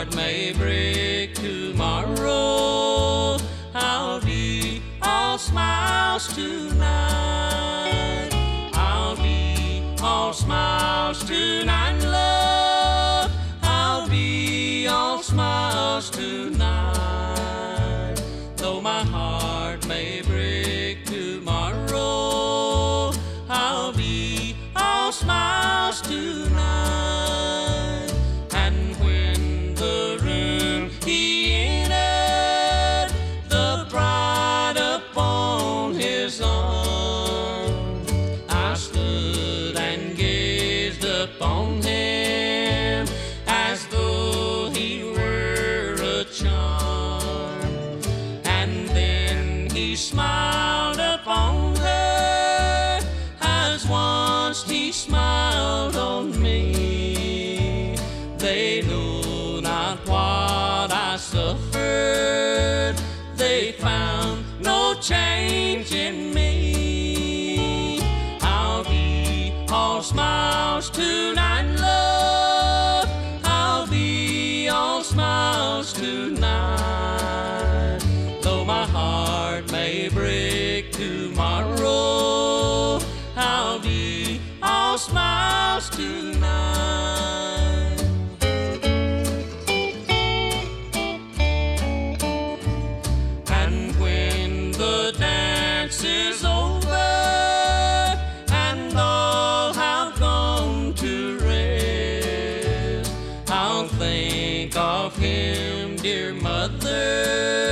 heart may break tomorrow, I'll be all smiles tonight. I'll be all smiles tonight, love. I'll be all smiles tonight. Though my heart may break tomorrow, I'll be all smiles tonight. He smiled upon her as once he smiled on me. They know not what I suffered. They found no change in me. Tomorrow, I'll be all smiles tonight. And when the dance is over and all have gone to rest, I'll think of him, dear mother,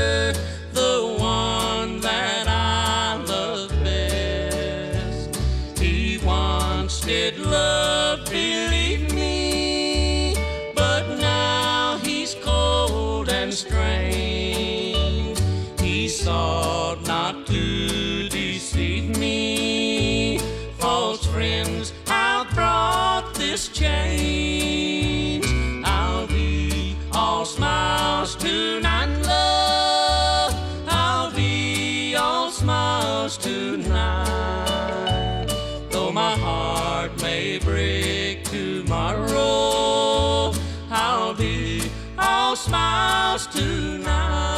did love, believe me, but now he's cold and strange. He sought not to deceive me. False friends have brought this change. I'll be all smiles tonight, love. I'll be all smiles tonight. Smiles tonight.